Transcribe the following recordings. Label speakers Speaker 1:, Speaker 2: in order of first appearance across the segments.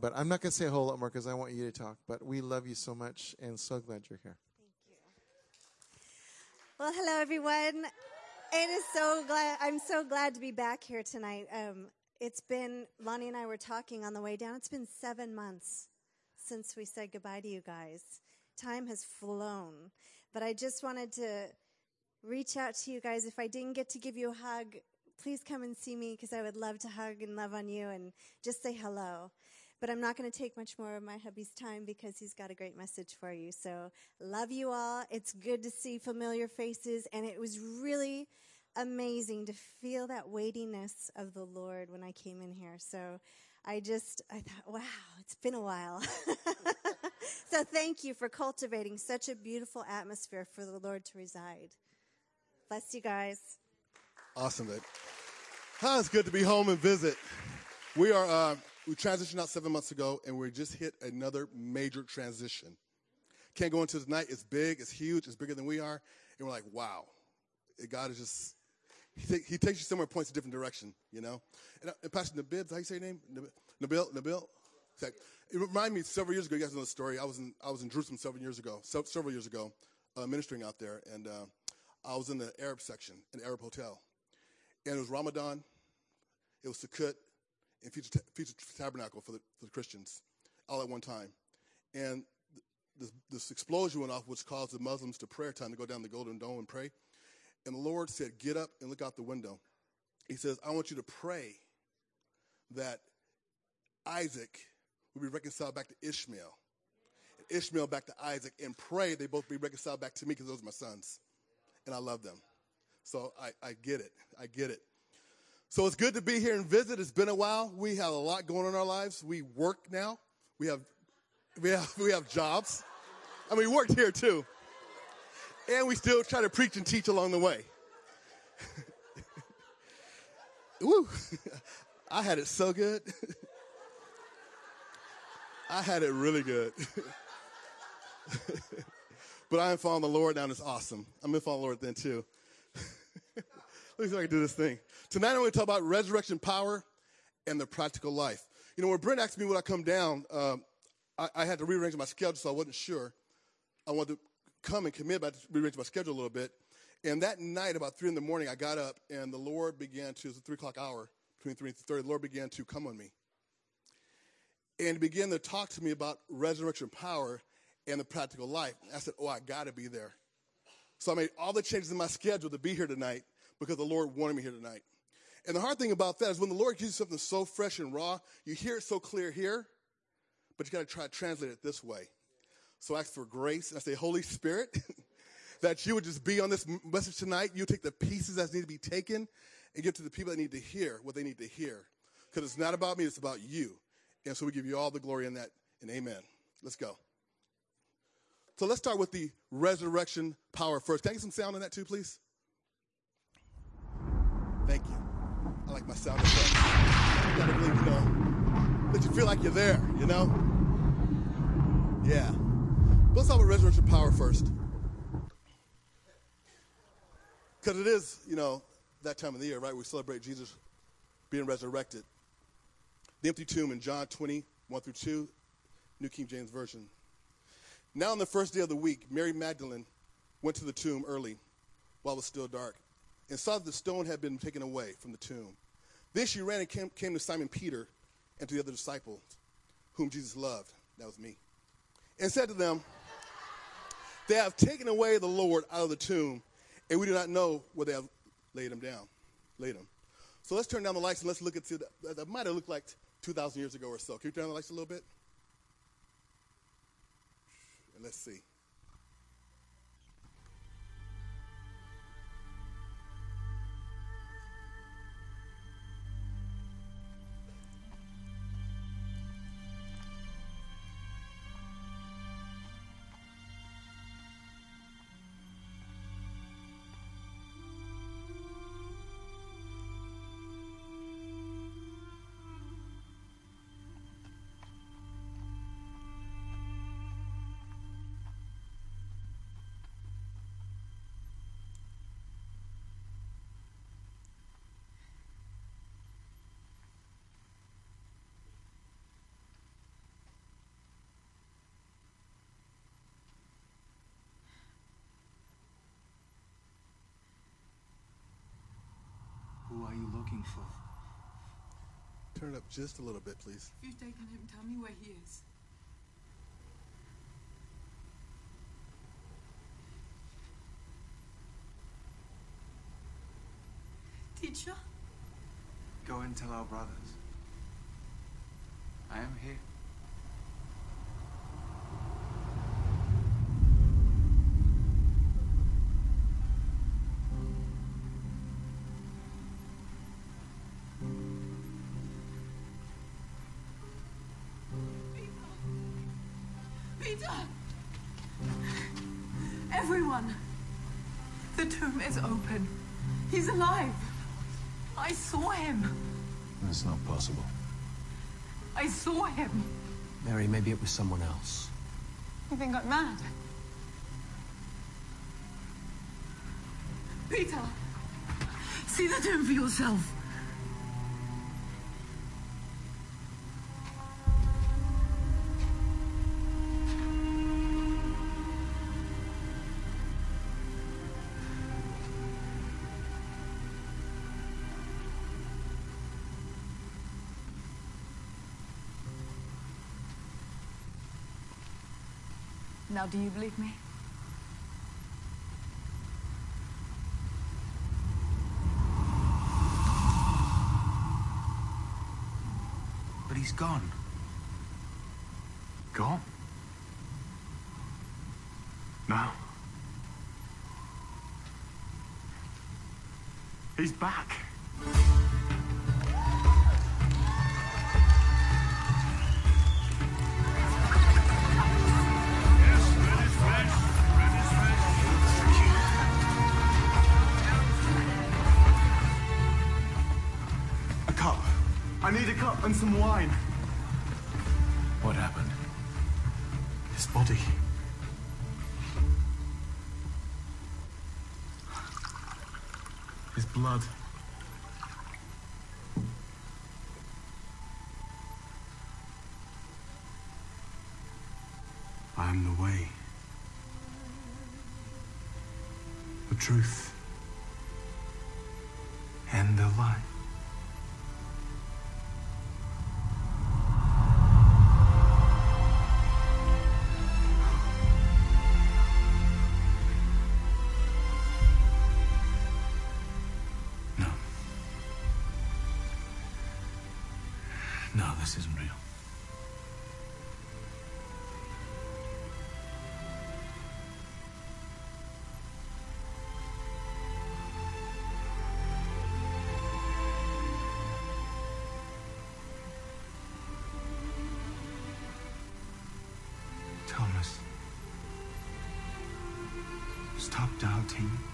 Speaker 1: But I'm not going to say a whole lot more because I want you to talk. But we love you so much and so glad you're here. Thank you.
Speaker 2: Well, hello everyone. It is so glad I'm so glad to be back here tonight. Um, it's been Lonnie and I were talking on the way down. It's been seven months since we said goodbye to you guys. Time has flown, but I just wanted to reach out to you guys. If I didn't get to give you a hug, please come and see me because I would love to hug and love on you and just say hello. But I'm not going to take much more of my hubby's time because he's got a great message for you. So, love you all. It's good to see familiar faces, and it was really amazing to feel that weightiness of the Lord when I came in here. So, I just, I thought, wow, it's been a while. so, thank you for cultivating such a beautiful atmosphere for the Lord to reside. Bless you guys.
Speaker 3: Awesome. Huh, it's good to be home and visit. We are uh, we transitioned out seven months ago, and we just hit another major transition. Can't go into it tonight. It's big. It's huge. It's bigger than we are, and we're like, wow. God is just he, he takes you somewhere, points a different direction, you know. And, uh, and Pastor Nabil, how you say your name? Nabil, Nabil. It reminded me several years ago. You guys know the story. I was in I was in Jerusalem several years ago, several years ago, uh, ministering out there, and uh, I was in the Arab section, an Arab hotel, and it was Ramadan. It was Sukkot, and Future, Future Tabernacle for the, for the Christians all at one time. And this, this explosion went off, which caused the Muslims to prayer time to go down the Golden Dome and pray. And the Lord said, Get up and look out the window. He says, I want you to pray that Isaac will be reconciled back to Ishmael, and Ishmael back to Isaac, and pray they both be reconciled back to me because those are my sons. And I love them. So I, I get it. I get it. So it's good to be here and visit. It's been a while. We have a lot going on in our lives. We work now. We have, we have, we have jobs. I mean, we worked here too. And we still try to preach and teach along the way. Woo! I had it so good. I had it really good. but I am following the Lord now, and it's awesome. I'm in following the Lord then too. Let me I can do this thing. Tonight I'm going to talk about resurrection power and the practical life. You know, when Brent asked me would I come down, um, I, I, had to rearrange my schedule, so I wasn't sure. I wanted to come and commit, but I had to rearrange my schedule a little bit. And that night, about three in the morning, I got up, and the Lord began to. It was a three o'clock hour between three and thirty. The Lord began to come on me, and began to talk to me about resurrection power and the practical life. I said, "Oh, I got to be there." So I made all the changes in my schedule to be here tonight because the Lord wanted me here tonight. And the hard thing about that is when the Lord gives you something so fresh and raw, you hear it so clear here, but you got to try to translate it this way. So I ask for grace, and I say, Holy Spirit, that you would just be on this message tonight. You take the pieces that need to be taken and give to the people that need to hear what they need to hear. Because it's not about me, it's about you. And so we give you all the glory in that, and amen. Let's go. So let's start with the resurrection power first. Can I get some sound on that too, please? Thank you. My sound effects. You gotta really, you know, let you feel like you're there, you know? Yeah. But let's talk about resurrection power first. Because it is, you know, that time of the year, right? We celebrate Jesus being resurrected. The empty tomb in John 20, 1 through 2, New King James Version. Now, on the first day of the week, Mary Magdalene went to the tomb early while it was still dark and saw that the stone had been taken away from the tomb. Then she ran and came, came to Simon Peter and to the other disciples whom Jesus loved. That was me. And said to them, They have taken away the Lord out of the tomb, and we do not know where they have laid him down. Laid him. So let's turn down the lights and let's look at that. That might have looked like 2,000 years ago or so. Can you turn down the lights a little bit? And let's see.
Speaker 4: Painful.
Speaker 3: Turn it up just a little bit, please.
Speaker 4: If you've taken him, tell me where he is. Teacher?
Speaker 5: Go and tell our brothers. I am here.
Speaker 4: Peter! Everyone! The tomb is open. He's alive. I saw him.
Speaker 6: That's not possible.
Speaker 4: I saw him.
Speaker 6: Mary, maybe it was someone else.
Speaker 4: You think I'm mad? Peter! See the tomb for yourself. Now, do you believe me?
Speaker 5: But he's gone.
Speaker 7: Gone? Now. He's back. Cup and some wine.
Speaker 6: What happened?
Speaker 7: His body. His blood. I am the way. The truth. Doubting.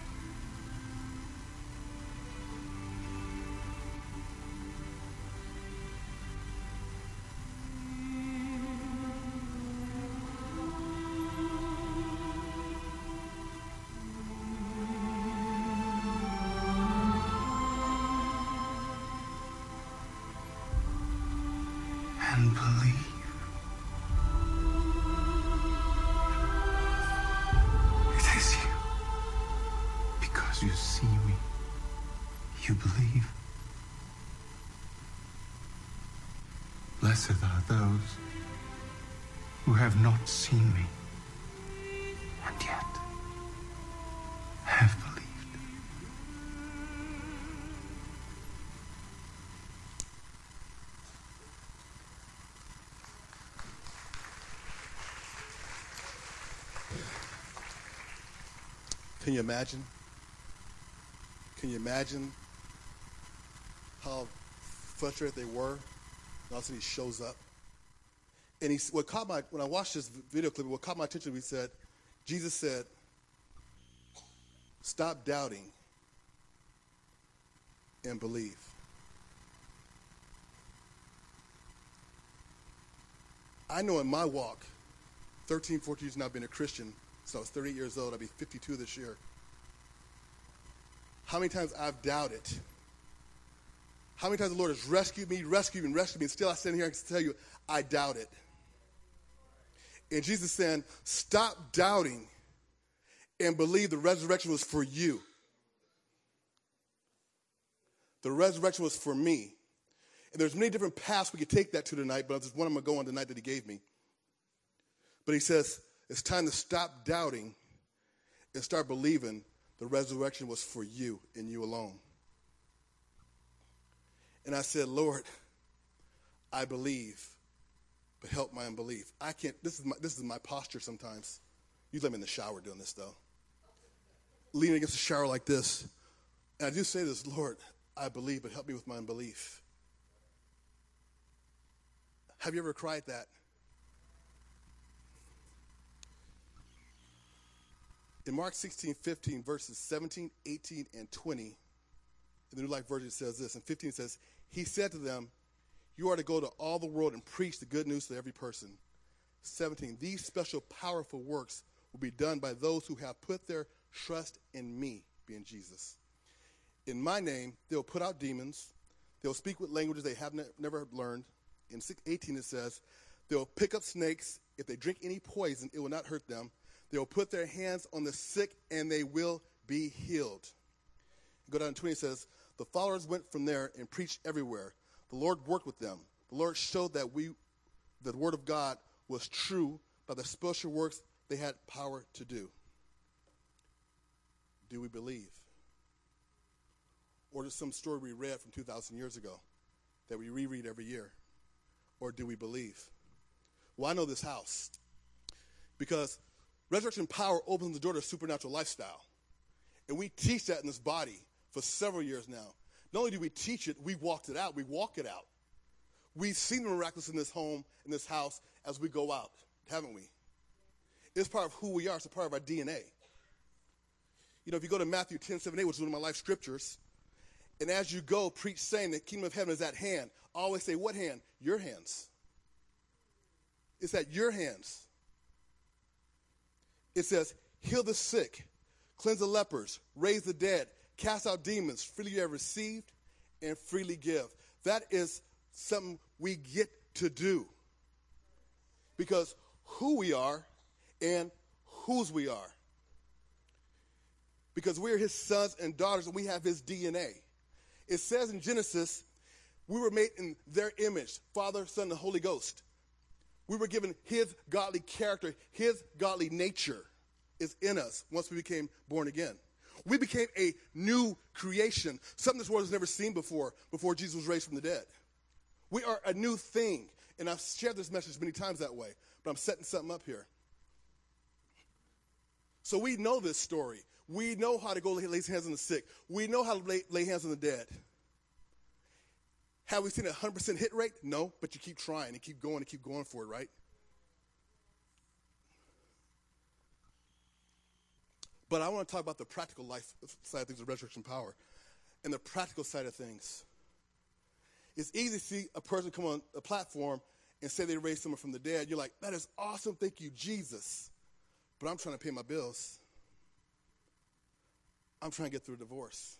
Speaker 7: Believe. Blessed are those who have not seen me and yet have believed.
Speaker 3: Can you imagine? Can you imagine how frustrated they were? And all of a sudden he shows up. And he, what caught my, when I watched this video clip, what caught my attention, he said, Jesus said, stop doubting and believe. I know in my walk, 13, 14 years now, I've been a Christian, so I was 38 years old. I'll be 52 this year. How many times I've doubted? How many times the Lord has rescued me, rescued me, and rescued me, and still I stand here and tell you, I doubt it. And Jesus saying, stop doubting and believe the resurrection was for you. The resurrection was for me. And there's many different paths we could take that to tonight, but there's one I'm going to go on tonight that he gave me. But he says, it's time to stop doubting and start believing the resurrection was for you and you alone. And I said, Lord, I believe, but help my unbelief. I can't, this is my, this is my posture sometimes. You let me in the shower doing this, though. Leaning against the shower like this. And I do say this, Lord, I believe, but help me with my unbelief. Have you ever cried that? In Mark 16, 15, verses 17, 18, and 20, in the New Life Version says this. And 15 says, He said to them, You are to go to all the world and preach the good news to every person. 17, These special, powerful works will be done by those who have put their trust in me, being Jesus. In my name, they'll put out demons. They'll speak with languages they have ne- never learned. In 18, it says, They'll pick up snakes. If they drink any poison, it will not hurt them. They will put their hands on the sick and they will be healed. Go down to 20 it says, The followers went from there and preached everywhere. The Lord worked with them. The Lord showed that we that the word of God was true by the special works they had power to do. Do we believe? Or just some story we read from 2,000 years ago that we reread every year? Or do we believe? Well, I know this house because Resurrection power opens the door to supernatural lifestyle. And we teach that in this body for several years now. Not only do we teach it, we walked it out. We walk it out. We've seen the miraculous in this home, in this house, as we go out, haven't we? It's part of who we are. It's a part of our DNA. You know, if you go to Matthew 10, 7, 8, which is one of my life scriptures, and as you go, preach saying the kingdom of heaven is at hand. I always say, what hand? Your hands. It's at your hands it says, heal the sick, cleanse the lepers, raise the dead, cast out demons, freely you have received and freely give. That is something we get to do. Because who we are and whose we are. Because we're his sons and daughters and we have his DNA. It says in Genesis, we were made in their image Father, Son, and Holy Ghost. We were given his godly character, his godly nature is in us once we became born again. We became a new creation, something this world has never seen before, before Jesus was raised from the dead. We are a new thing. And I've shared this message many times that way, but I'm setting something up here. So we know this story. We know how to go lay, lay hands on the sick. We know how to lay, lay hands on the dead. Have we seen a 100% hit rate? No, but you keep trying and keep going and keep going for it, right? But I want to talk about the practical life uh, side of things, the resurrection power, and the practical side of things. It's easy to see a person come on a platform and say they raised someone from the dead. You're like, that is awesome. Thank you, Jesus. But I'm trying to pay my bills. I'm trying to get through a divorce.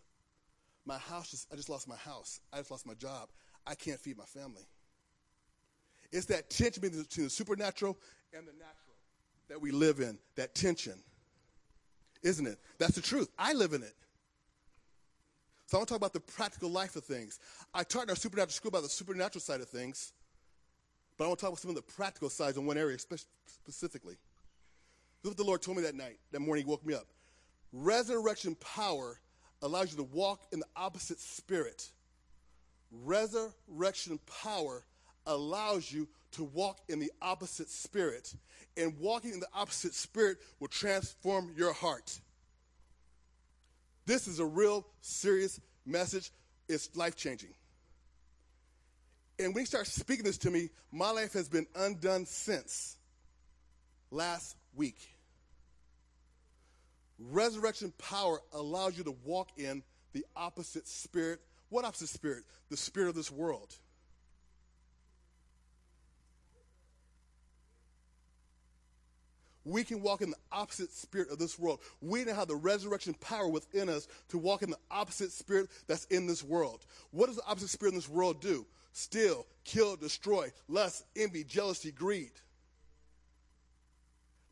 Speaker 3: My house just, I just lost my house. I just lost my job. I can't feed my family. It's that tension between the supernatural and the natural that we live in, that tension. Isn't it? That's the truth. I live in it. So I want to talk about the practical life of things. I taught in our supernatural school about the supernatural side of things, but I want to talk about some of the practical sides in one area specifically. This is what the Lord told me that night, that morning he woke me up. Resurrection power allows you to walk in the opposite spirit. Resurrection power allows you to walk in the opposite spirit. And walking in the opposite spirit will transform your heart. This is a real serious message. It's life changing. And when he starts speaking this to me, my life has been undone since last week. Resurrection power allows you to walk in the opposite spirit. What opposite spirit? The spirit of this world. We can walk in the opposite spirit of this world. We now have the resurrection power within us to walk in the opposite spirit that's in this world. What does the opposite spirit in this world do? Steal, kill, destroy, lust, envy, jealousy, greed.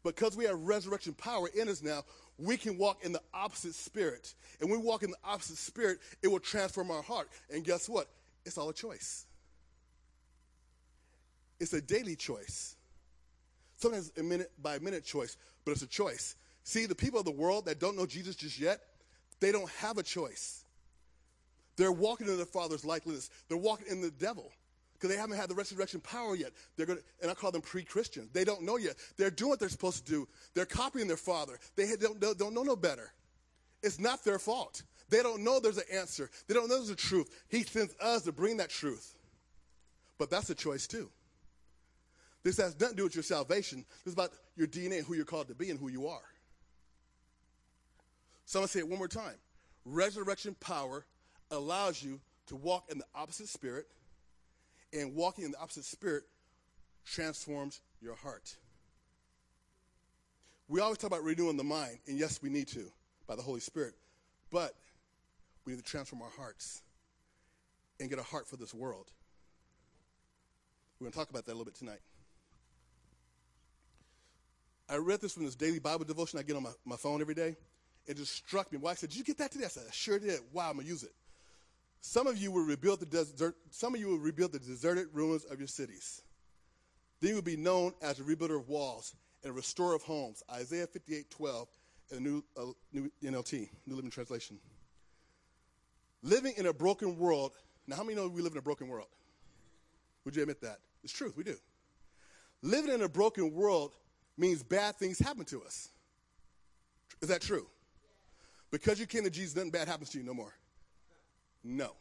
Speaker 3: Because we have resurrection power in us now, we can walk in the opposite spirit. And when we walk in the opposite spirit, it will transform our heart. And guess what? It's all a choice. It's a daily choice. Sometimes a minute by minute choice, but it's a choice. See, the people of the world that don't know Jesus just yet, they don't have a choice. They're walking in their father's likeness. They're walking in the devil because they haven't had the resurrection power yet. They're going to, and I call them pre-Christians. They don't know yet. They're doing what they're supposed to do. They're copying their father. They don't, don't, don't know no better. It's not their fault. They don't know there's an answer. They don't know there's a truth. He sends us to bring that truth. But that's a choice too. This has nothing to do with your salvation. This is about your DNA and who you're called to be and who you are. So I'm going to say it one more time. Resurrection power allows you to walk in the opposite spirit, and walking in the opposite spirit transforms your heart. We always talk about renewing the mind, and yes, we need to by the Holy Spirit, but we need to transform our hearts and get a heart for this world. We're going to talk about that a little bit tonight. I read this from this daily Bible devotion I get on my, my phone every day. It just struck me. Why I said, Did you get that today? I said, I sure did. Wow, I'm going to use it. Some of you will rebuild the desert, some of you will rebuild the deserted ruins of your cities. Then you will be known as a rebuilder of walls and a restorer of homes. Isaiah 58 12 in the new, uh, new NLT, New Living Translation. Living in a broken world. Now, how many know we live in a broken world? Would you admit that? It's truth, we do. Living in a broken world means bad things happen to us. Is that true? Because you came to Jesus, nothing bad happens to you no more. No.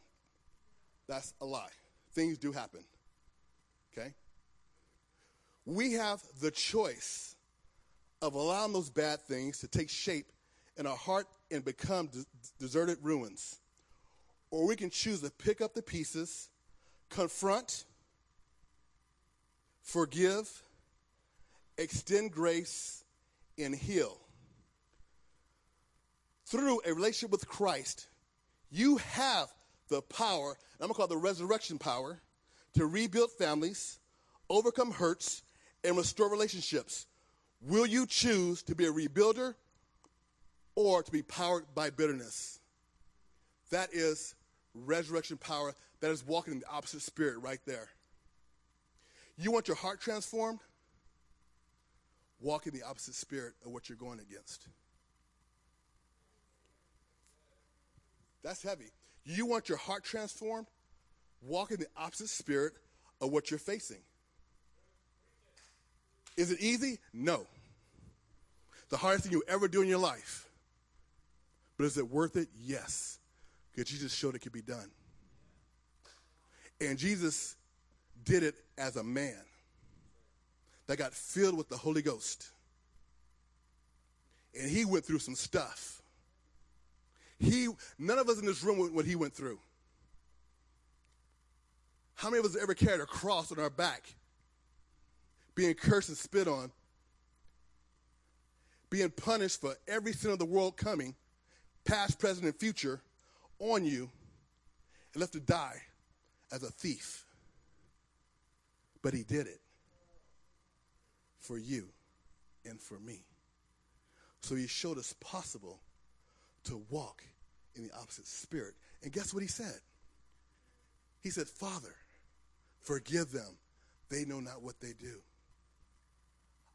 Speaker 3: That's a lie. Things do happen. Okay? We have the choice of allowing those bad things to take shape in our heart and become de- deserted ruins. Or we can choose to pick up the pieces, confront, forgive, extend grace, and heal. Through a relationship with Christ, you have the power, I'm gonna call it the resurrection power, to rebuild families, overcome hurts, and restore relationships. Will you choose to be a rebuilder or to be powered by bitterness? That is resurrection power. That is walking in the opposite spirit right there. You want your heart transformed? Walk in the opposite spirit of what you're going against. That's heavy. You want your heart transformed? Walk in the opposite spirit of what you're facing. Is it easy? No. The hardest thing you ever do in your life. But is it worth it? Yes. Because Jesus showed it could be done. And Jesus did it as a man that got filled with the Holy Ghost. And he went through some stuff. He, none of us in this room went what he went through. How many of us ever carried a cross on our back, being cursed and spit on, being punished for every sin of the world coming, past, present, and future, on you, and left to die as a thief? But he did it for you and for me. So he showed us possible to walk in the opposite spirit. And guess what he said? He said, Father, forgive them. They know not what they do.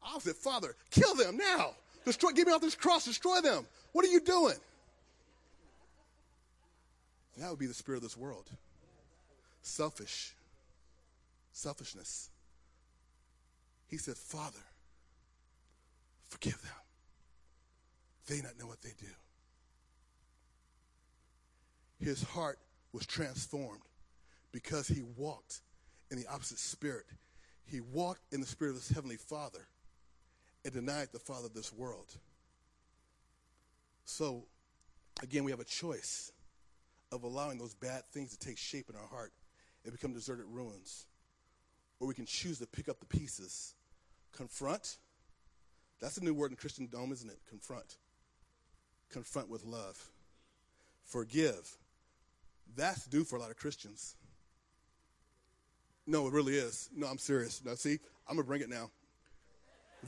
Speaker 3: I said, Father, kill them now. Destroy, get me off this cross, destroy them. What are you doing? That would be the spirit of this world. Selfish. Selfishness. He said, Father, forgive them. They not know what they do his heart was transformed because he walked in the opposite spirit. He walked in the spirit of his heavenly Father and denied the Father of this world. So, again, we have a choice of allowing those bad things to take shape in our heart and become deserted ruins. Or we can choose to pick up the pieces, confront. That's a new word in Christendom, isn't it? Confront. Confront with love. Forgive that's due for a lot of Christians. No, it really is. No, I'm serious. Now, see, I'm going to bring it now.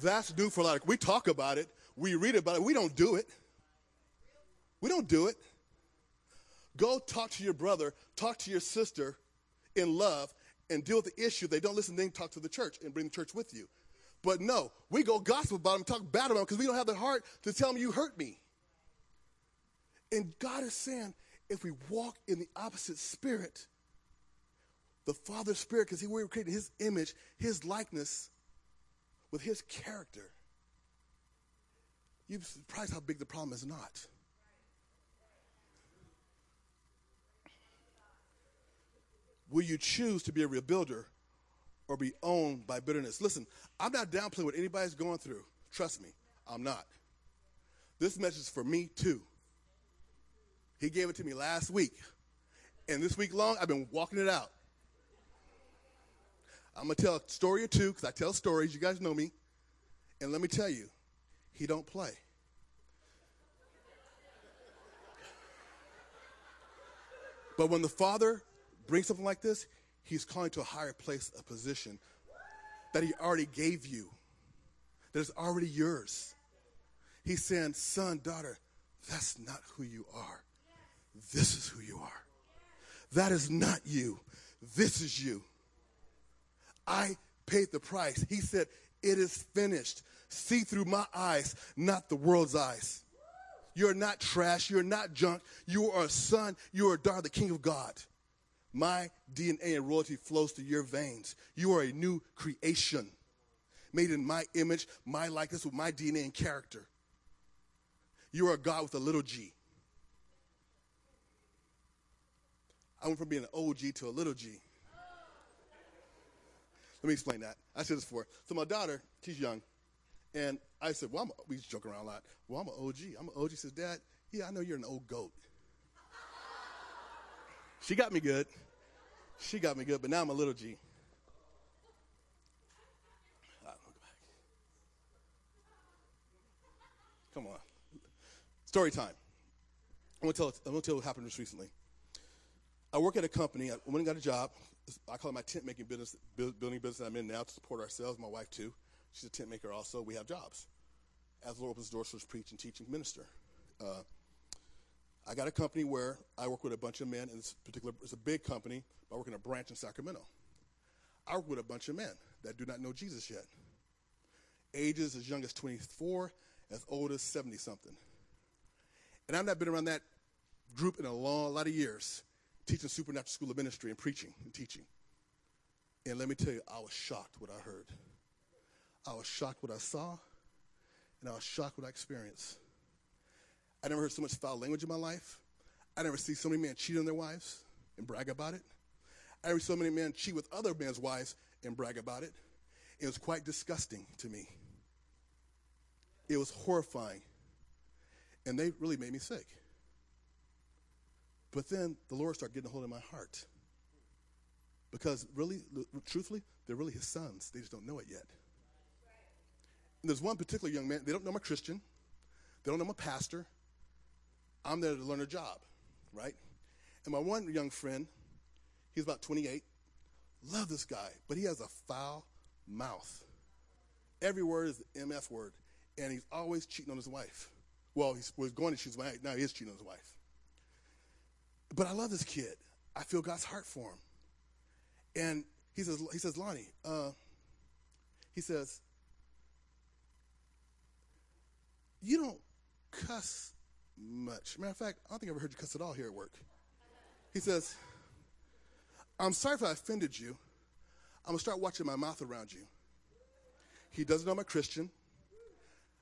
Speaker 3: That's due for a lot of. We talk about it, we read about it, we don't do it. We don't do it. Go talk to your brother, talk to your sister in love, and deal with the issue. They don't listen, then talk to the church and bring the church with you. But no, we go gossip about them, talk bad about them because we don't have the heart to tell them you hurt me. And God is saying, if we walk in the opposite spirit, the Father's spirit, because we were created His image, His likeness, with His character, you'd be surprised how big the problem is not. Will you choose to be a rebuilder or be owned by bitterness? Listen, I'm not downplaying what anybody's going through. Trust me, I'm not. This message is for me too. He gave it to me last week. And this week long, I've been walking it out. I'm going to tell a story or two because I tell stories. You guys know me. And let me tell you, he don't play. But when the Father brings something like this, he's calling to a higher place, a position that he already gave you, that is already yours. He's saying, son, daughter, that's not who you are. This is who you are. That is not you. This is you. I paid the price. He said, It is finished. See through my eyes, not the world's eyes. You're not trash. You're not junk. You are a son. You are a daughter of the King of God. My DNA and royalty flows through your veins. You are a new creation, made in my image, my likeness, with my DNA and character. You are a God with a little g. I went from being an OG to a little g. Let me explain that. I said this before. So my daughter, she's young, and I said, "Well, I'm a, we joke around a lot. Well, I'm an OG. I'm an OG." She says, "Dad, yeah, I know you're an old goat." She got me good. She got me good, but now I'm a little G. Come on. Story time. I'm gonna tell. I'm gonna tell what happened just recently. I work at a company. I went and got a job. I call it my tent making business, building business I'm in now to support ourselves. My wife too. She's a tent maker also. We have jobs. As Lord opens doors for preach and teach and minister. Uh, I got a company where I work with a bunch of men, and this particular it's a big company. But I work in a branch in Sacramento. I work with a bunch of men that do not know Jesus yet. Ages as young as 24, as old as 70 something. And I've not been around that group in a long, a lot of years, teaching supernatural school of ministry and preaching and teaching. And let me tell you, I was shocked what I heard. I was shocked what I saw, and I was shocked what I experienced. I never heard so much foul language in my life. I never see so many men cheat on their wives and brag about it. I never saw so many men cheat with other men's wives and brag about it. It was quite disgusting to me. It was horrifying. And they really made me sick. But then the Lord started getting a hold of my heart. Because really, truthfully, they're really his sons. They just don't know it yet. And there's one particular young man, they don't know I'm a Christian. They don't know I'm a pastor. I'm there to learn a job, right? And my one young friend, he's about 28. Love this guy, but he has a foul mouth. Every word is the MF word, and he's always cheating on his wife. Well, he was going to cheat on his wife. Now he is cheating on his wife. But I love this kid. I feel God's heart for him. And he says, he says, Lonnie, uh, he says, you don't cuss much. Matter of fact, I don't think I've ever heard you cuss at all here at work. He says, I'm sorry if I offended you. I'm going to start watching my mouth around you. He doesn't know I'm a Christian.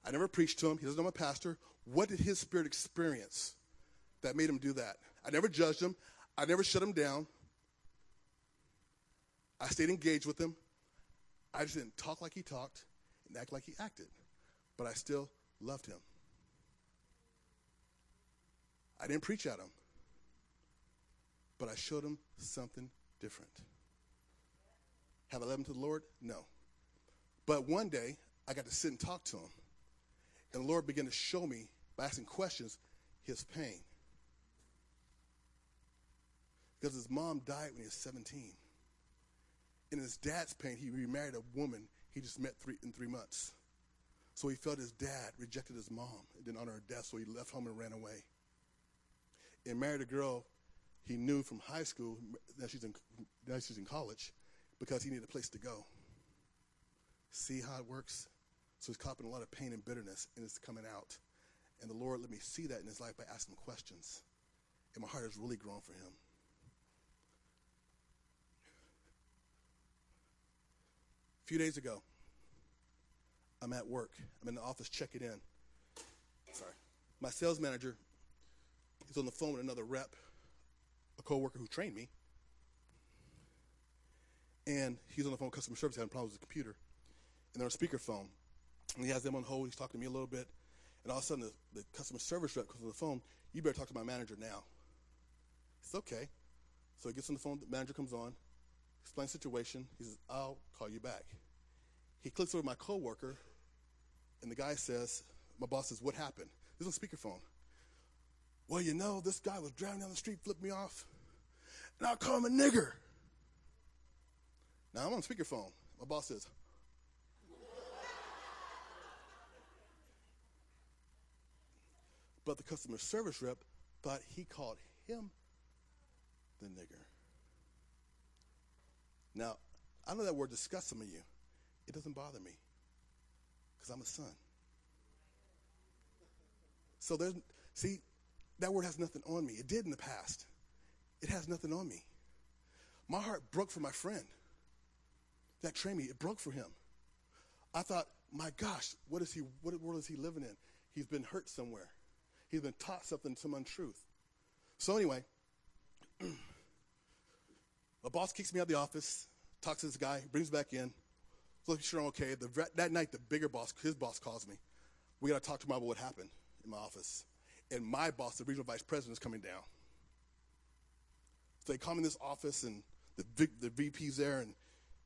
Speaker 3: I never preached to him. He doesn't know I'm a pastor. What did his spirit experience that made him do that? I never judged him. I never shut him down. I stayed engaged with him. I just didn't talk like he talked and act like he acted. But I still loved him. I didn't preach at him, but I showed him something different. Have I led him to the Lord? No. But one day, I got to sit and talk to him. And the Lord began to show me, by asking questions, his pain. Because his mom died when he was 17. In his dad's pain, he remarried a woman he just met three, in three months. So he felt his dad rejected his mom and didn't honor her death, so he left home and ran away. And married a girl he knew from high school that she's in, that she's in college because he needed a place to go. See how it works? So he's copping a lot of pain and bitterness, and it's coming out. And the Lord let me see that in his life by asking questions. And my heart has really grown for him. A few days ago, I'm at work. I'm in the office checking in. Sorry. My sales manager is on the phone with another rep, a coworker who trained me. And he's on the phone with customer service having problems with the computer. And they're on speakerphone. And he has them on hold. He's talking to me a little bit. And all of a sudden, the, the customer service rep comes on the phone. You better talk to my manager now. It's okay. So he gets on the phone. The manager comes on, explains the situation. He says, I'll call you back. He clicks over my coworker, and the guy says, my boss says, what happened? This is on speakerphone. Well, you know, this guy was driving down the street, flipped me off, and I call him a nigger. Now I'm on speakerphone. My boss says, but the customer service rep thought he called him the nigger. Now, I know that word disgusts some of you. It doesn't bother me because I'm a son. So there's, see, that word has nothing on me. It did in the past. It has nothing on me. My heart broke for my friend that trained me. It broke for him. I thought, my gosh, what is he, what world is he living in? He's been hurt somewhere. He's been taught something, some untruth. So anyway, the boss kicks me out of the office, talks to this guy, brings back in, looking sure I'm okay. The, that night, the bigger boss, his boss calls me. We got to talk to him about what happened in my office. And my boss, the regional vice president, is coming down. So they come in this office, and the, the VP's there, and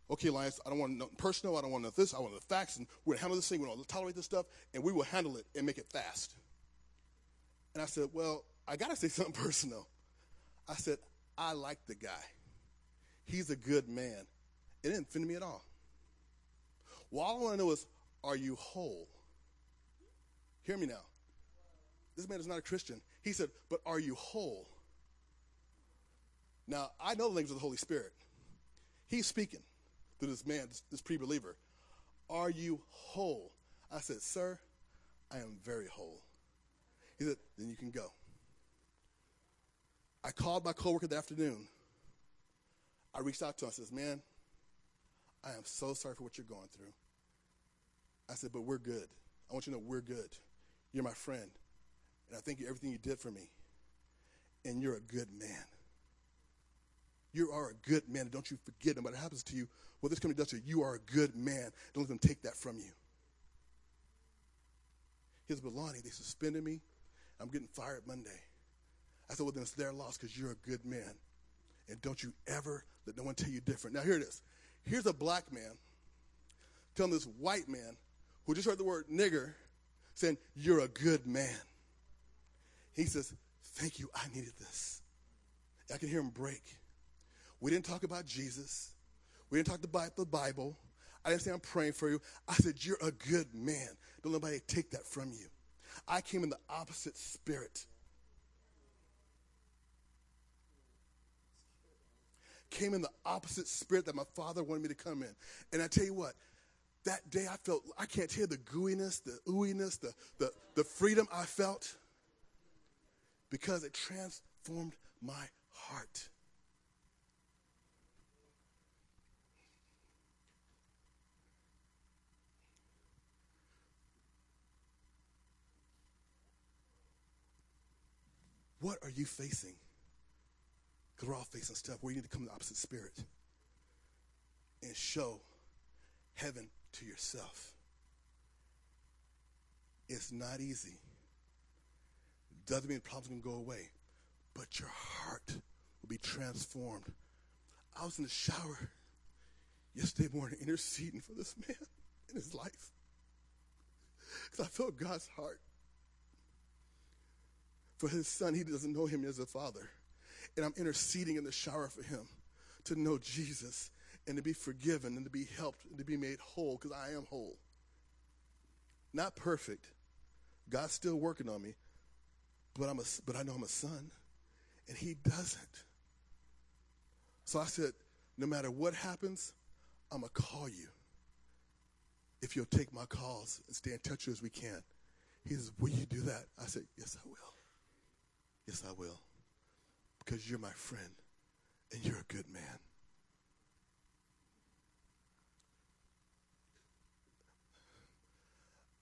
Speaker 3: okay, Alliance, I don't want nothing personal. I don't want nothing this. I want the facts, and we're going to handle this thing. We're going to tolerate this stuff, and we will handle it and make it fast. And I said, well, I got to say something personal. I said, I like the guy. He's a good man. It didn't offend me at all. Well, all I want to know is, are you whole? Hear me now. This man is not a Christian. He said, but are you whole? Now, I know the language of the Holy Spirit. He's speaking to this man, this, this pre believer. Are you whole? I said, Sir, I am very whole. He said, Then you can go. I called my coworker that afternoon. I reached out to him. I says, Man, I am so sorry for what you're going through. I said, But we're good. I want you to know we're good. You're my friend. And I thank you everything you did for me. And you're a good man. You are a good man. Don't you forget, no matter what happens to you, what this company does to you, you are a good man. Don't let them take that from you. But Lonnie, they suspended me. I'm getting fired Monday. I said, well, then it's their loss because you're a good man. And don't you ever let no one tell you different. Now, here it is. Here's a black man telling this white man who just heard the word nigger saying, You're a good man. He says, Thank you. I needed this. I can hear him break. We didn't talk about Jesus. We didn't talk about the Bible. I didn't say I'm praying for you. I said, You're a good man. Don't let anybody take that from you. I came in the opposite spirit. Came in the opposite spirit that my father wanted me to come in. And I tell you what, that day I felt, I can't tell the gooiness, the ooiness, the, the, the freedom I felt because it transformed my heart. What are you facing? Because we're all facing stuff where you need to come to the opposite spirit and show heaven to yourself. It's not easy. Doesn't mean the problem's going to go away, but your heart will be transformed. I was in the shower yesterday morning interceding for this man in his life because I felt God's heart for his son. He doesn't know him as a father. And I'm interceding in the shower for him to know Jesus and to be forgiven and to be helped and to be made whole because I am whole. not perfect. God's still working on me, but I'm a, but I know I'm a son, and He doesn't. So I said, no matter what happens, I'm gonna call you. If you'll take my calls and stay in touch as we can. He says, Will you do that? I said, Yes, I will. Yes, I will. Because you're my friend and you're a good man.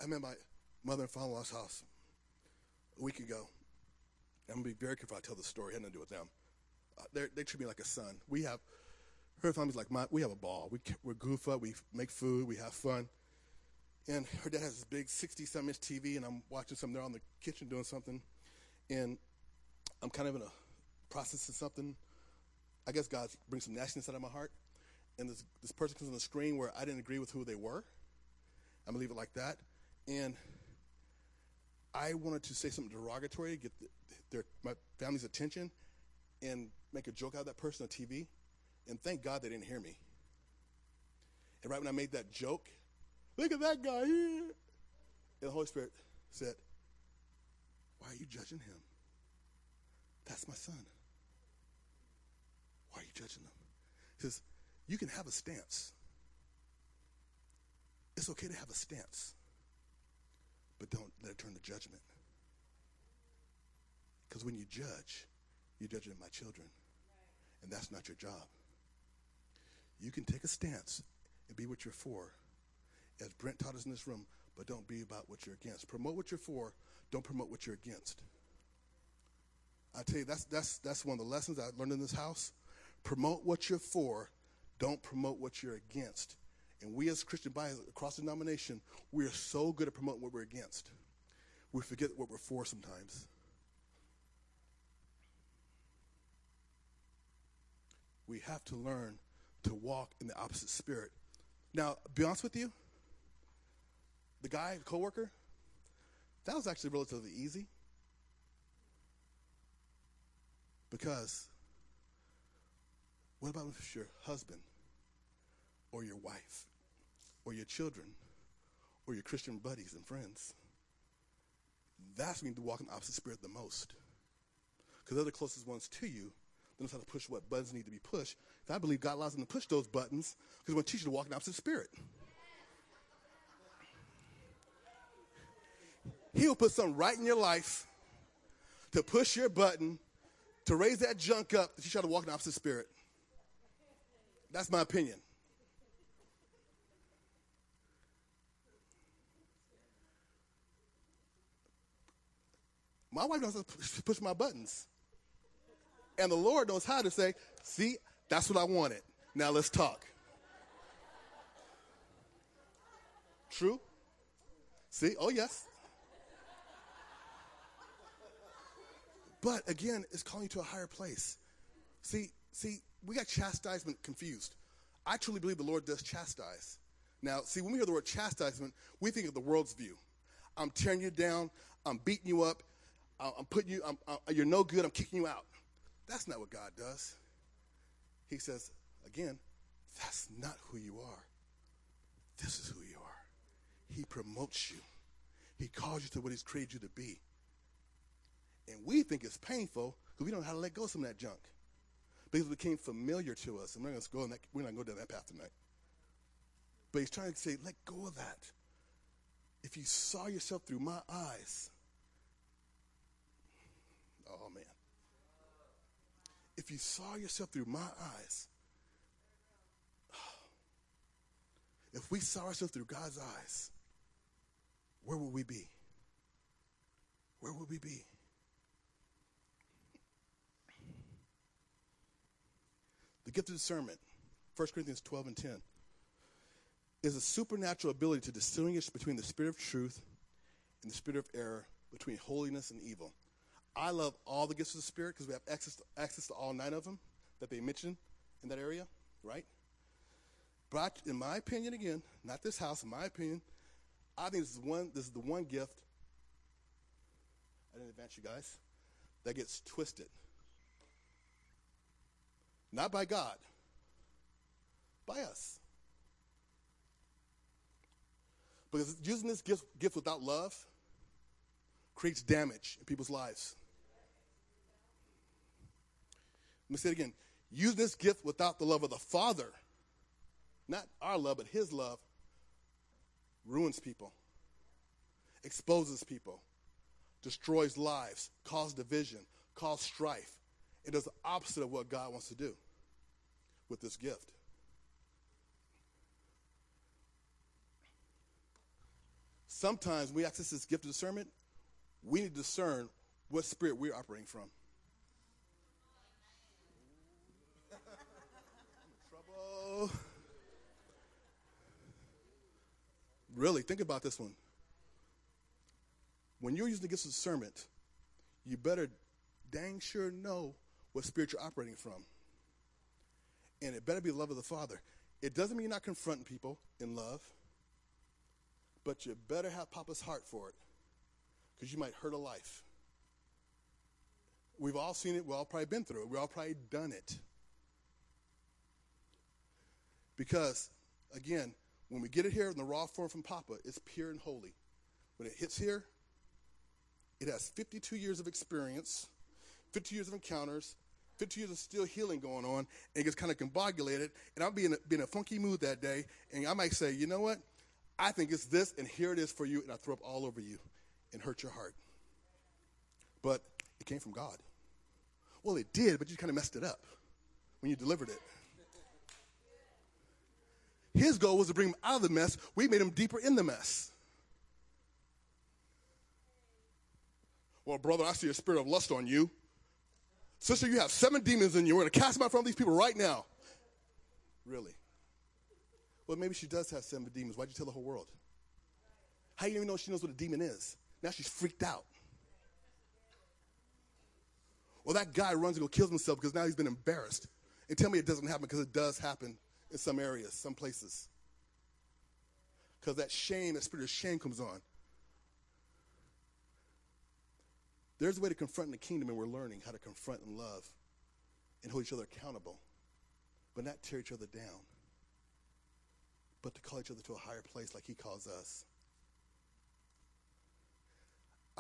Speaker 3: I'm at my mother and father in law's house a week ago. I'm going to be very careful I tell the story. It had nothing to do with them. Uh, they treat me like a son. We have, her family's like my, we have a ball. We, we goof up, we make food, we have fun. And her dad has this big 60 some inch TV, and I'm watching something. They're on the kitchen doing something. And I'm kind of in a process of something. I guess God brings some nastiness out of my heart. And this, this person comes on the screen where I didn't agree with who they were. I'm going to leave it like that. And I wanted to say something derogatory to get the, their, my family's attention and make a joke out of that person on TV. And thank God they didn't hear me. And right when I made that joke, look at that guy here. And the Holy Spirit said, Why are you judging him? That's my son. Why are you judging them? He says, You can have a stance. It's okay to have a stance, but don't let it turn to judgment. Because when you judge, you're judging my children, and that's not your job. You can take a stance and be what you're for, as Brent taught us in this room, but don't be about what you're against. Promote what you're for, don't promote what you're against. I tell you, that's, that's, that's one of the lessons I learned in this house. Promote what you're for, don't promote what you're against. And we as Christian bodies across the denomination, we are so good at promoting what we're against. We forget what we're for sometimes. We have to learn to walk in the opposite spirit. Now, be honest with you, the guy, the coworker, that was actually relatively easy. Because what about if your husband or your wife or your children or your Christian buddies and friends? That's when you need to walk in the opposite spirit the most. Because they're the closest ones to you knows how to push what buttons need to be pushed. I believe God allows them to push those buttons because He wants to teach you to walk in the opposite spirit. He will put something right in your life to push your button to raise that junk up that you try to walk in the opposite spirit. That's my opinion. My wife to push my buttons. And the Lord knows how to say, see, that's what I wanted. Now let's talk. True? See? Oh, yes. But again, it's calling you to a higher place. See, see, we got chastisement confused. I truly believe the Lord does chastise. Now, see, when we hear the word chastisement, we think of the world's view. I'm tearing you down. I'm beating you up. I'm putting you. I'm, I'm, you're no good. I'm kicking you out. That's not what God does. He says, again, that's not who you are. This is who you are. He promotes you. He calls you to what He's created you to be. And we think it's painful because we don't know how to let go of some of that junk. Because it became familiar to us. And we're, going to go that, we're not going to go down that path tonight. But he's trying to say, let go of that. If you saw yourself through my eyes, oh man. If you saw yourself through my eyes, if we saw ourselves through God's eyes, where would we be? Where would we be? The gift of discernment, 1 Corinthians 12 and 10, is a supernatural ability to distinguish between the spirit of truth and the spirit of error, between holiness and evil. I love all the gifts of the Spirit because we have access to, access to all nine of them that they mention in that area, right? But in my opinion, again, not this house, in my opinion, I think this is one. This is the one gift. I didn't advance you guys. That gets twisted. Not by God, by us. Because using this gift, gift without love creates damage in people's lives. Let me say it again. Use this gift without the love of the Father, not our love, but His love, ruins people, exposes people, destroys lives, causes division, causes strife. It does the opposite of what God wants to do with this gift. Sometimes when we access this gift of discernment, we need to discern what spirit we're operating from. Trouble. Really, think about this one. When you're using the gifts of discernment, you better dang sure know what spirit you're operating from. And it better be the love of the Father. It doesn't mean you're not confronting people in love, but you better have Papa's heart for it because you might hurt a life. We've all seen it. We've all probably been through it. We've all probably done it. Because, again, when we get it here in the raw form from Papa, it's pure and holy. When it hits here, it has 52 years of experience, 50 years of encounters, 50 years of still healing going on, and it gets kind of combobulated. And I'll be in a, be in a funky mood that day, and I might say, you know what? I think it's this, and here it is for you, and I throw up all over you and hurt your heart. But it came from God. Well, it did, but you kind of messed it up when you delivered it. His goal was to bring him out of the mess. We made him deeper in the mess. Well, brother, I see a spirit of lust on you. Sister, you have seven demons in you. We're going to cast them out from these people right now. Really? Well, maybe she does have seven demons. Why'd you tell the whole world? How do you even know she knows what a demon is? Now she's freaked out. Well, that guy runs and go kills himself because now he's been embarrassed. And tell me it doesn't happen because it does happen in some areas, some places. Because that shame, that spirit of shame comes on. There's a way to confront in the kingdom, and we're learning how to confront and love and hold each other accountable, but not tear each other down, but to call each other to a higher place like He calls us.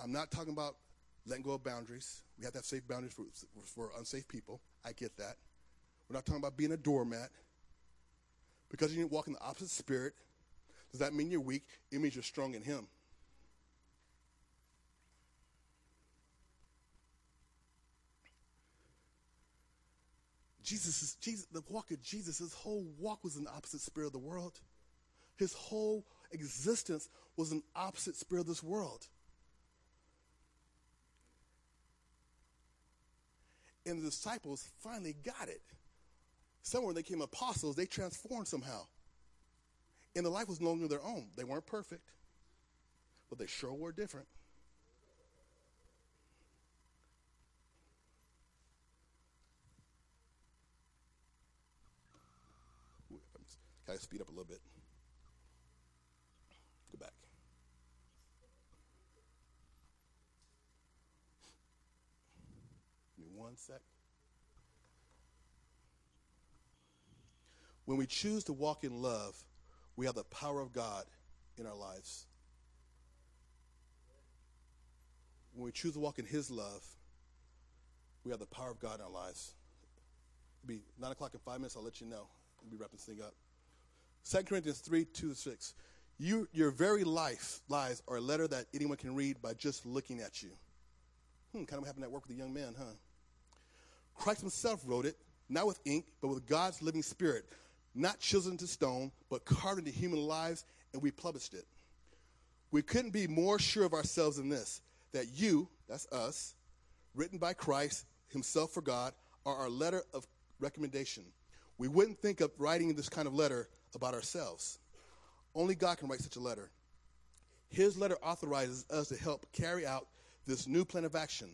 Speaker 3: I'm not talking about letting go of boundaries. We have to have safe boundaries for, for unsafe people. I get that. We're not talking about being a doormat. Because you walk in the opposite spirit, does that mean you're weak? It means you're strong in Him. Jesus, is, Jesus, the walk of Jesus, his whole walk was in the opposite spirit of the world. His whole existence was an opposite spirit of this world. And the disciples finally got it. Somewhere when they became apostles, they transformed somehow. And the life was no longer their own. They weren't perfect, but they sure were different. Can I speed up a little bit? Go back. Give me one sec. When we choose to walk in love, we have the power of God in our lives. When we choose to walk in His love, we have the power of God in our lives. It'll be 9 o'clock in five minutes. I'll let you know. We'll be wrapping this thing up. 2 Corinthians 3 2 6. You, your very life lies are a letter that anyone can read by just looking at you. Hmm, kind of happened at work with a young man, huh? Christ himself wrote it, not with ink, but with God's living spirit, not chiseled into stone, but carved into human lives, and we published it. We couldn't be more sure of ourselves than this that you, that's us, written by Christ himself for God, are our letter of recommendation. We wouldn't think of writing this kind of letter about ourselves. Only God can write such a letter. His letter authorizes us to help carry out this new plan of action.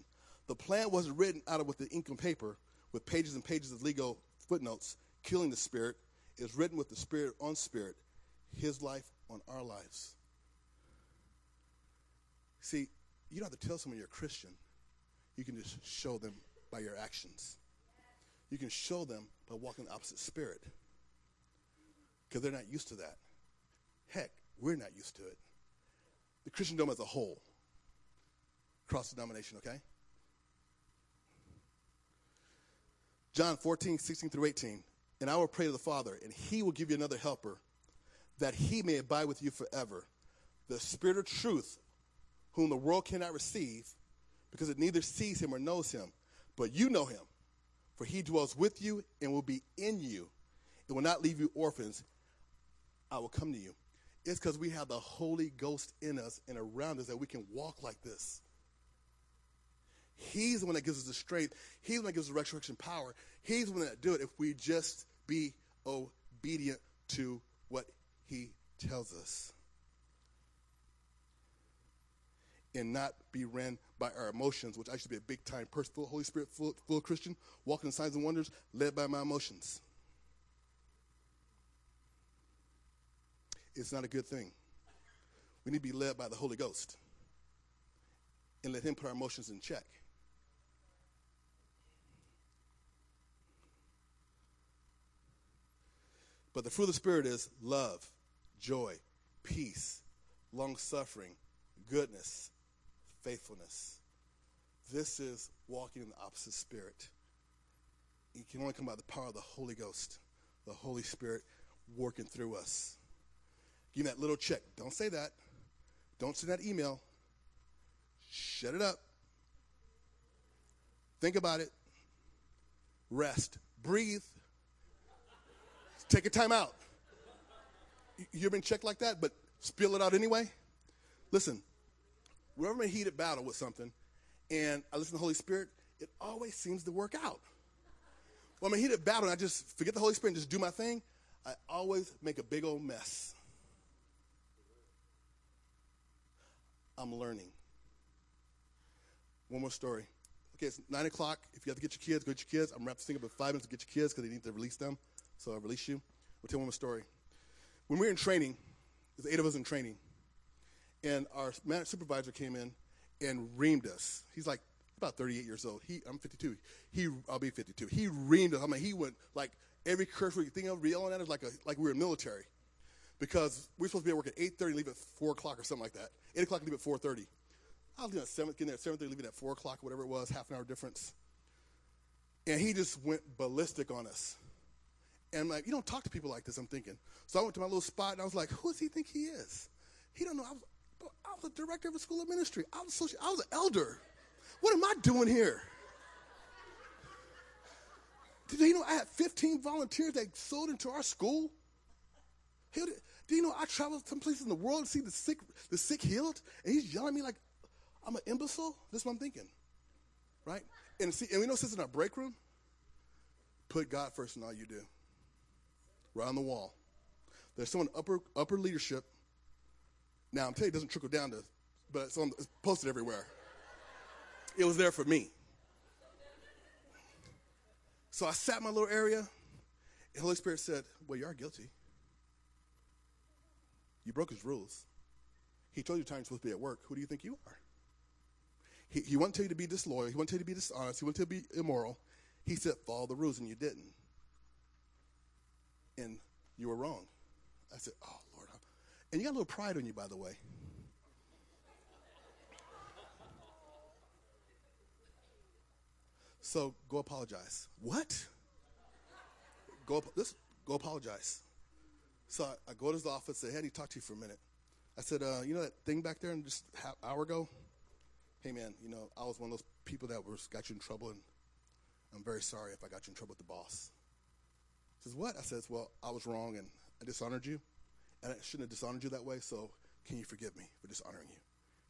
Speaker 3: The plan wasn't written out of with the ink and paper with pages and pages of legal footnotes, killing the spirit. It's written with the spirit on spirit, his life on our lives. See, you don't have to tell someone you're a Christian. You can just show them by your actions. You can show them by walking the opposite spirit because they're not used to that. Heck, we're not used to it. the Christendom as a whole, cross denomination, okay? John 14, 16 through 18. And I will pray to the Father, and he will give you another helper, that he may abide with you forever. The Spirit of truth, whom the world cannot receive, because it neither sees him or knows him. But you know him, for he dwells with you and will be in you. It will not leave you orphans. I will come to you. It's because we have the Holy Ghost in us and around us that we can walk like this. He's the one that gives us the strength. He's the one that gives us the resurrection power. He's the one that do it if we just be obedient to what he tells us. And not be ran by our emotions, which I to be a big time person, full Holy Spirit, full, full Christian, walking in signs and wonders, led by my emotions. It's not a good thing. We need to be led by the Holy Ghost and let Him put our emotions in check. But the fruit of the Spirit is love, joy, peace, long suffering, goodness, faithfulness. This is walking in the opposite spirit. It can only come by the power of the Holy Ghost, the Holy Spirit working through us. Give me that little check. Don't say that. Don't send that email. Shut it up. Think about it. Rest. Breathe. Take a time out. You've been checked like that, but spill it out anyway? Listen, I'm in a heated battle with something and I listen to the Holy Spirit, it always seems to work out. When I'm in a heated battle and I just forget the Holy Spirit and just do my thing, I always make a big old mess. I'm learning. One more story. Okay, it's nine o'clock. If you have to get your kids, go get your kids. I'm wrapping this thing up in five minutes to get your kids because they need to release them. So I release you. We'll tell one more story. When we were in training, there's eight of us in training, and our supervisor came in and reamed us. He's like about 38 years old. He, I'm 52. He, I'll be 52. He reamed us. I mean, he went like every curse word you think of, yelling at us like a, like we were military, because we're supposed to be at work at 8:30, leave at 4 o'clock or something like that. 8 o'clock, leave at 4:30. I was at seven, getting there at 7:30, leaving at 4 o'clock, whatever it was, half an hour difference. And he just went ballistic on us. And I'm like, you don't talk to people like this, I'm thinking. So I went to my little spot and I was like, who does he think he is? He don't know. I was, I was a director of a school of ministry. I was, social, I was an elder. What am I doing here? Do you know I had 15 volunteers that sold into our school? Do you know I traveled some places in the world to see the sick, the sick healed? And he's yelling at me like I'm an imbecile? That's what I'm thinking. Right? And see, and we know since in our break room, put God first in all you do. Right on the wall. There's someone upper upper leadership. Now I'm telling you, it doesn't trickle down to, but it's, on, it's posted everywhere. It was there for me. So I sat in my little area, and Holy Spirit said, Well, you are guilty. You broke his rules. He told you time you're supposed to be at work. Who do you think you are? He, he won't tell you to be disloyal. He won't tell you to be dishonest. He won't tell you to be immoral. He said, follow the rules, and you didn't. And you were wrong. I said, oh, Lord. And you got a little pride on you, by the way. So go apologize. What? Go, this, go apologize. So I, I go to his office, and say, hey, I need to talk to you for a minute. I said, uh, you know that thing back there and just an hour ago? Hey, man, you know, I was one of those people that was, got you in trouble, and I'm very sorry if I got you in trouble with the boss. Says, what? I says, well, I was wrong, and I dishonored you, and I shouldn't have dishonored you that way, so can you forgive me for dishonoring you?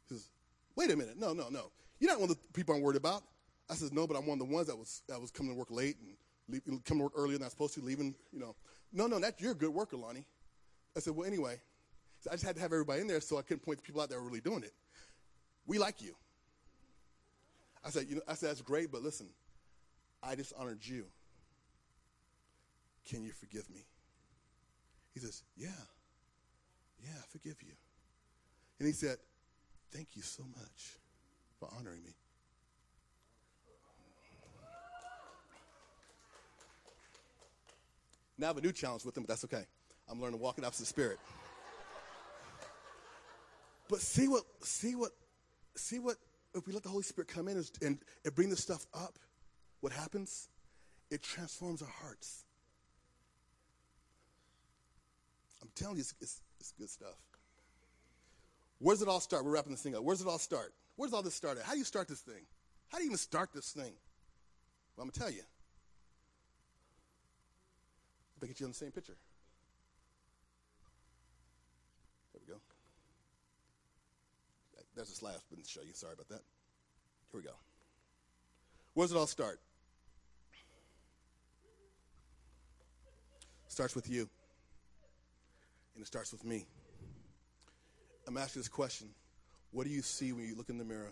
Speaker 3: He says, wait a minute, no, no, no. You're not one of the people I'm worried about. I says, no, but I'm one of the ones that was, that was coming to work late and leave, coming to work earlier than I was supposed to, leaving, you know. No, no, that, you're a good worker, Lonnie. I said, well, anyway, I just had to have everybody in there so I couldn't point the people out that were really doing it. We like you. I said, you know, I said, that's great, but listen, I dishonored you. Can you forgive me? He says, yeah, yeah, I forgive you. And he said, thank you so much for honoring me. Now I have a new challenge with him, but that's okay. I'm learning to walk in opposite spirit. But see what, see what, see what, if we let the Holy Spirit come in and, and, and bring this stuff up, what happens? It transforms our hearts. I'm telling you, it's, it's, it's good stuff. Where does it all start? We're wrapping this thing up. Where does it all start? Where does all this start at? How do you start this thing? How do you even start this thing? Well, I'm going to tell you. If I get you on the same picture. There we go. There's a slide I show you. Sorry about that. Here we go. Where does it all start? Starts with you. And it starts with me. I'm asking this question. What do you see when you look in the mirror?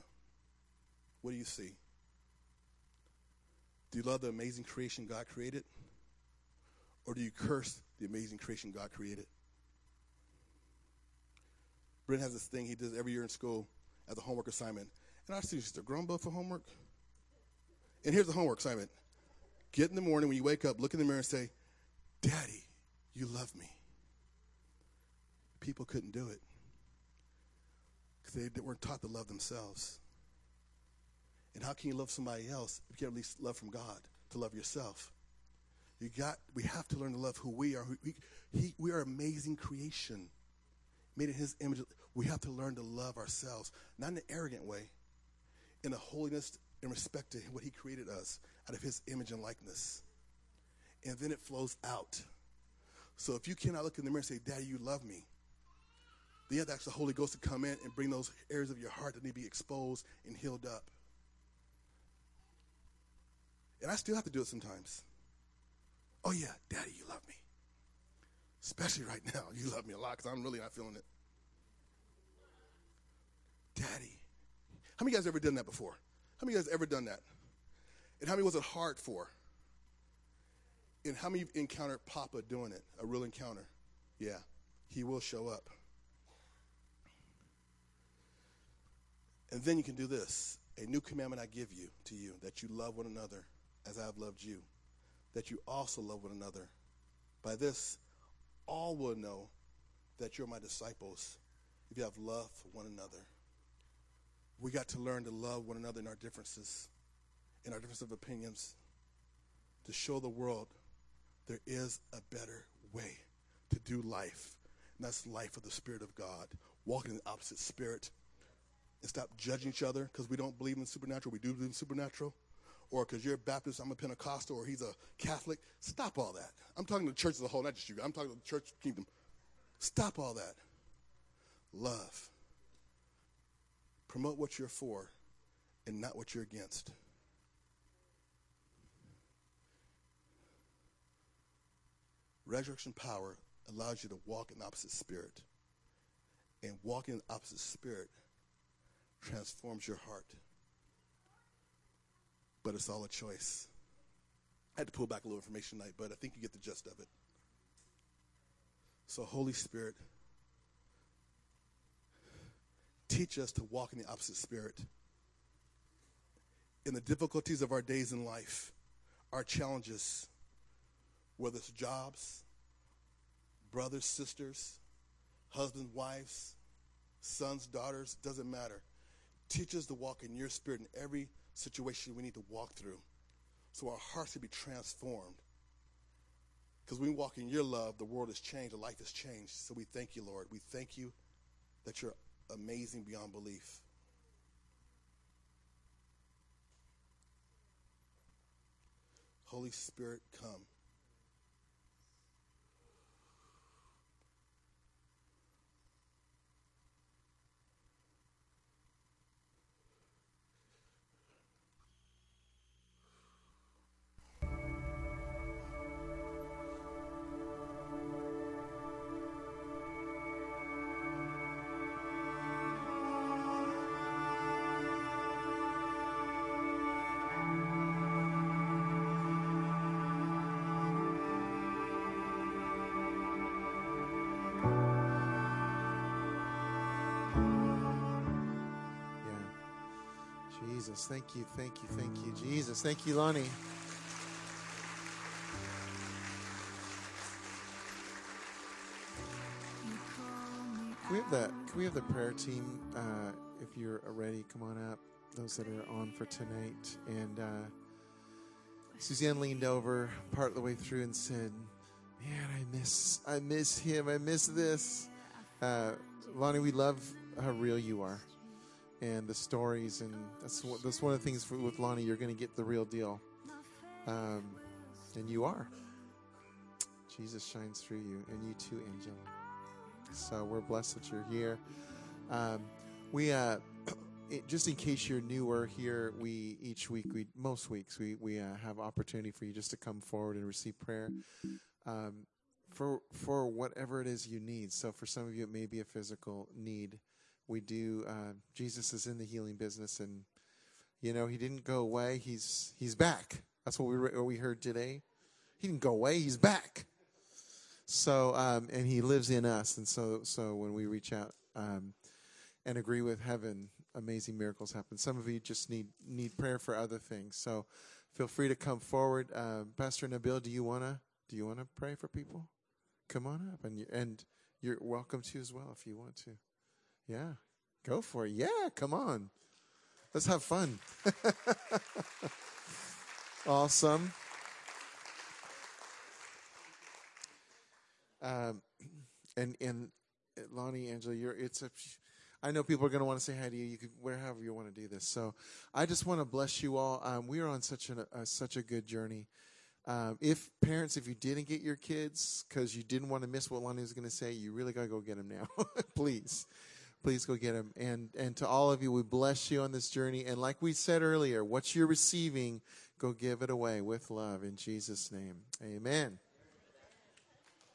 Speaker 3: What do you see? Do you love the amazing creation God created? Or do you curse the amazing creation God created? Brent has this thing he does every year in school as a homework assignment. And our students to grumble for homework. And here's the homework assignment. Get in the morning when you wake up, look in the mirror and say, Daddy, you love me. People couldn't do it because they weren't taught to love themselves. And how can you love somebody else if you can't at least love from God to love yourself? You got. We have to learn to love who we are. We, he, we are amazing creation, made in His image. We have to learn to love ourselves, not in an arrogant way, in a holiness and respect to what He created us out of His image and likeness. And then it flows out. So if you cannot look in the mirror and say, "Daddy, you love me," you have to ask the Holy Ghost to come in and bring those areas of your heart that need to be exposed and healed up. And I still have to do it sometimes. Oh, yeah, Daddy, you love me. Especially right now. You love me a lot because I'm really not feeling it. Daddy. How many guys ever done that before? How many guys ever done that? And how many was it hard for? And how many have encountered Papa doing it? A real encounter? Yeah, he will show up. And then you can do this. A new commandment I give you to you that you love one another as I have loved you, that you also love one another. By this, all will know that you're my disciples if you have love for one another. We got to learn to love one another in our differences, in our difference of opinions, to show the world there is a better way to do life. And that's life of the Spirit of God, walking in the opposite spirit and stop judging each other because we don't believe in supernatural. We do believe in supernatural. Or because you're a Baptist, I'm a Pentecostal, or he's a Catholic. Stop all that. I'm talking to the church as a whole, not just you. I'm talking to the church kingdom. Stop all that. Love. Promote what you're for and not what you're against. Resurrection power allows you to walk in the opposite spirit. And walking in the opposite spirit transforms your heart. But it's all a choice. I had to pull back a little information tonight, but I think you get the gist of it. So, Holy Spirit, teach us to walk in the opposite spirit. In the difficulties of our days in life, our challenges, whether it's jobs, brothers, sisters, husbands, wives, sons, daughters, doesn't matter. Teach us to walk in your spirit in every situation we need to walk through so our hearts can be transformed. Because we walk in your love, the world has changed, the life has changed. So we thank you, Lord. We thank you that you're amazing beyond belief. Holy Spirit, come.
Speaker 1: Jesus, thank you, thank you, thank you. Jesus, thank you, Lonnie. Can we have the Can we have the prayer team? Uh, if you're ready, come on up. Those that are on for tonight. And uh, Suzanne leaned over part of the way through and said, "Man, I miss I miss him. I miss this." Uh, Lonnie, we love how real you are, and the stories, and that's that's one of the things for, with Lonnie. You're going to get the real deal, um, and you are. Jesus shines through you, and you too, Angela. So we're blessed that you're here. Um, we uh, it, just in case you're newer here, we each week, we most weeks, we we uh, have opportunity for you just to come forward and receive prayer um, for for whatever it is you need. So for some of you, it may be a physical need. We do. Uh, Jesus is in the healing business, and you know he didn't go away. He's he's back. That's what we re- what we heard today. He didn't go away. He's back. So, um, and He lives in us, and so, so when we reach out um, and agree with heaven, amazing miracles happen. Some of you just need need prayer for other things. So, feel free to come forward. Uh, Pastor Nabil, do you wanna do you wanna pray for people? Come on up, and you, and you're welcome to as well if you want to. Yeah, go for it. Yeah, come on. Let's have fun. awesome. Um, and and Lonnie, Angela, you're it's a. I know people are going to want to say hi to you. You could wherever you want to do this. So, I just want to bless you all. Um, we are on such a uh, such a good journey. Um, if parents, if you didn't get your kids because you didn't want to miss what Lonnie was going to say, you really got to go get them now. Please, please go get them. And and to all of you, we bless you on this journey. And like we said earlier, what you're receiving, go give it away with love in Jesus' name. Amen.